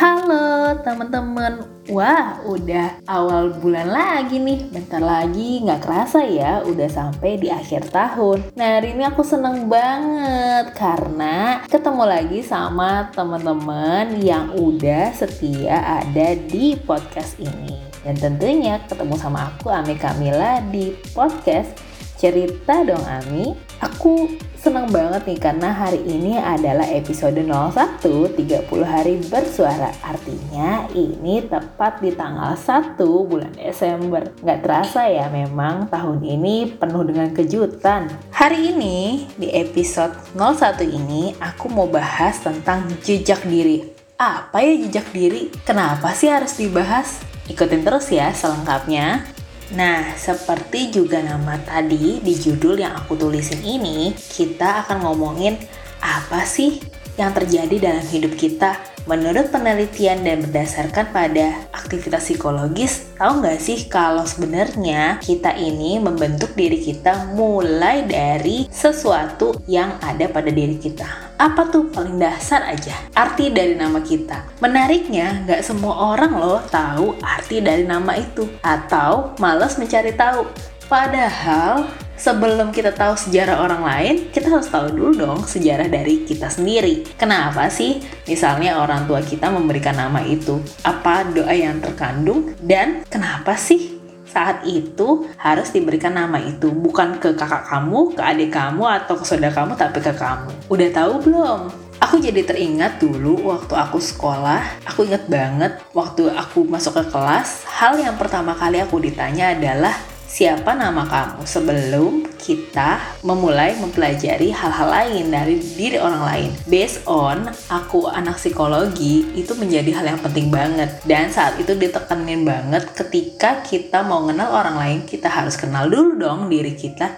Halo teman-teman, wah udah awal bulan lagi nih. Bentar lagi nggak kerasa ya udah sampai di akhir tahun. Nah hari ini aku seneng banget karena ketemu lagi sama teman-teman yang udah setia ada di podcast ini. Dan tentunya ketemu sama aku Ame Kamila di podcast Cerita Dong Ami. Aku senang banget nih karena hari ini adalah episode 01 30 hari bersuara. Artinya ini tepat di tanggal 1 bulan Desember. Gak terasa ya memang tahun ini penuh dengan kejutan. Hari ini di episode 01 ini aku mau bahas tentang jejak diri. Apa ya jejak diri? Kenapa sih harus dibahas? Ikutin terus ya selengkapnya Nah, seperti juga nama tadi di judul yang aku tulisin ini, kita akan ngomongin apa sih yang terjadi dalam hidup kita Menurut penelitian dan berdasarkan pada aktivitas psikologis, tahu nggak sih kalau sebenarnya kita ini membentuk diri kita mulai dari sesuatu yang ada pada diri kita. Apa tuh paling dasar aja arti dari nama kita. Menariknya, nggak semua orang loh tahu arti dari nama itu atau malas mencari tahu. Padahal sebelum kita tahu sejarah orang lain, kita harus tahu dulu dong sejarah dari kita sendiri. Kenapa sih misalnya orang tua kita memberikan nama itu? Apa doa yang terkandung? Dan kenapa sih saat itu harus diberikan nama itu bukan ke kakak kamu, ke adik kamu atau ke saudara kamu tapi ke kamu. Udah tahu belum? Aku jadi teringat dulu waktu aku sekolah, aku ingat banget waktu aku masuk ke kelas, hal yang pertama kali aku ditanya adalah siapa nama kamu sebelum kita memulai mempelajari hal-hal lain dari diri orang lain. Based on aku anak psikologi itu menjadi hal yang penting banget dan saat itu ditekenin banget ketika kita mau kenal orang lain kita harus kenal dulu dong diri kita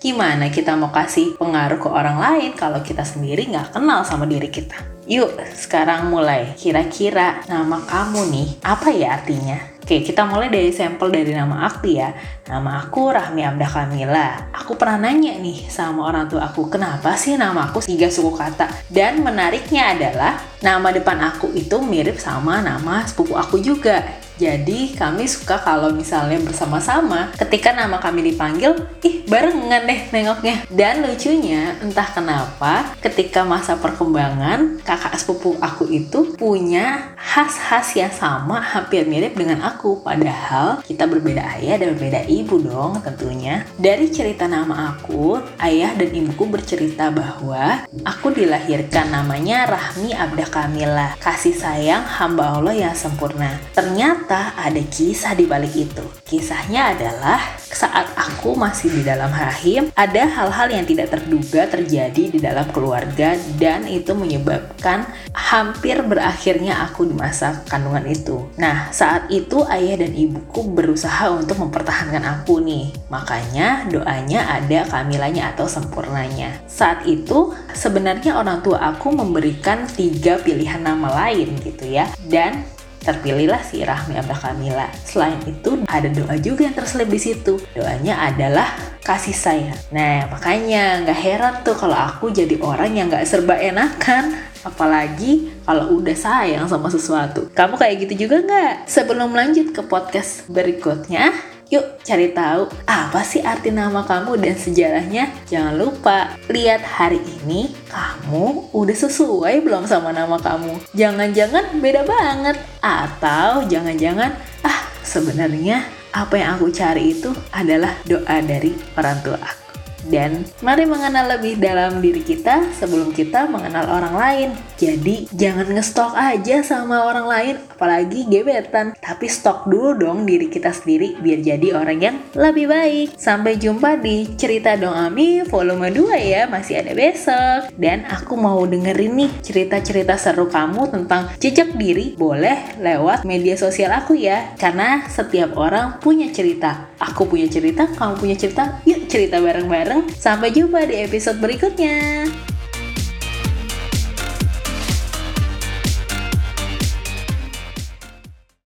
gimana kita mau kasih pengaruh ke orang lain kalau kita sendiri nggak kenal sama diri kita. Yuk, sekarang mulai. Kira-kira nama kamu nih, apa ya artinya? Oke, kita mulai dari sampel dari nama aku ya. Nama aku Rahmi Abda Kamila. Aku pernah nanya nih sama orang tua aku, kenapa sih nama aku tiga suku kata? Dan menariknya adalah, nama depan aku itu mirip sama nama sepupu aku juga. Jadi kami suka kalau misalnya bersama-sama ketika nama kami dipanggil, ih barengan deh nengoknya. Dan lucunya entah kenapa ketika masa perkembangan kakak sepupu aku itu punya khas-khas yang sama hampir mirip dengan aku. Padahal kita berbeda ayah dan berbeda ibu dong tentunya. Dari cerita nama aku, ayah dan ibuku bercerita bahwa aku dilahirkan namanya Rahmi Abda Kamila. Kasih sayang hamba Allah yang sempurna. Ternyata ternyata ada kisah di balik itu. Kisahnya adalah saat aku masih di dalam rahim, ada hal-hal yang tidak terduga terjadi di dalam keluarga dan itu menyebabkan hampir berakhirnya aku di masa kandungan itu. Nah, saat itu ayah dan ibuku berusaha untuk mempertahankan aku nih. Makanya doanya ada kamilanya atau sempurnanya. Saat itu sebenarnya orang tua aku memberikan tiga pilihan nama lain gitu ya. Dan terpilihlah si Rahmi Abah Kamila. Selain itu ada doa juga yang terselip di situ. Doanya adalah kasih sayang. Nah makanya nggak heran tuh kalau aku jadi orang yang nggak serba enakan. Apalagi kalau udah sayang sama sesuatu. Kamu kayak gitu juga nggak? Sebelum lanjut ke podcast berikutnya, Yuk cari tahu apa sih arti nama kamu dan sejarahnya. Jangan lupa lihat hari ini kamu udah sesuai belum sama nama kamu. Jangan-jangan beda banget atau jangan-jangan ah sebenarnya apa yang aku cari itu adalah doa dari orang tua aku. Dan mari mengenal lebih dalam diri kita sebelum kita mengenal orang lain. Jadi jangan ngestok aja sama orang lain, apalagi gebetan. Tapi stok dulu dong diri kita sendiri biar jadi orang yang lebih baik. Sampai jumpa di Cerita Dong Ami volume 2 ya, masih ada besok. Dan aku mau dengerin nih cerita-cerita seru kamu tentang jejak diri, boleh lewat media sosial aku ya. Karena setiap orang punya cerita. Aku punya cerita, kamu punya cerita, yuk cerita bareng-bareng. Sampai jumpa di episode berikutnya.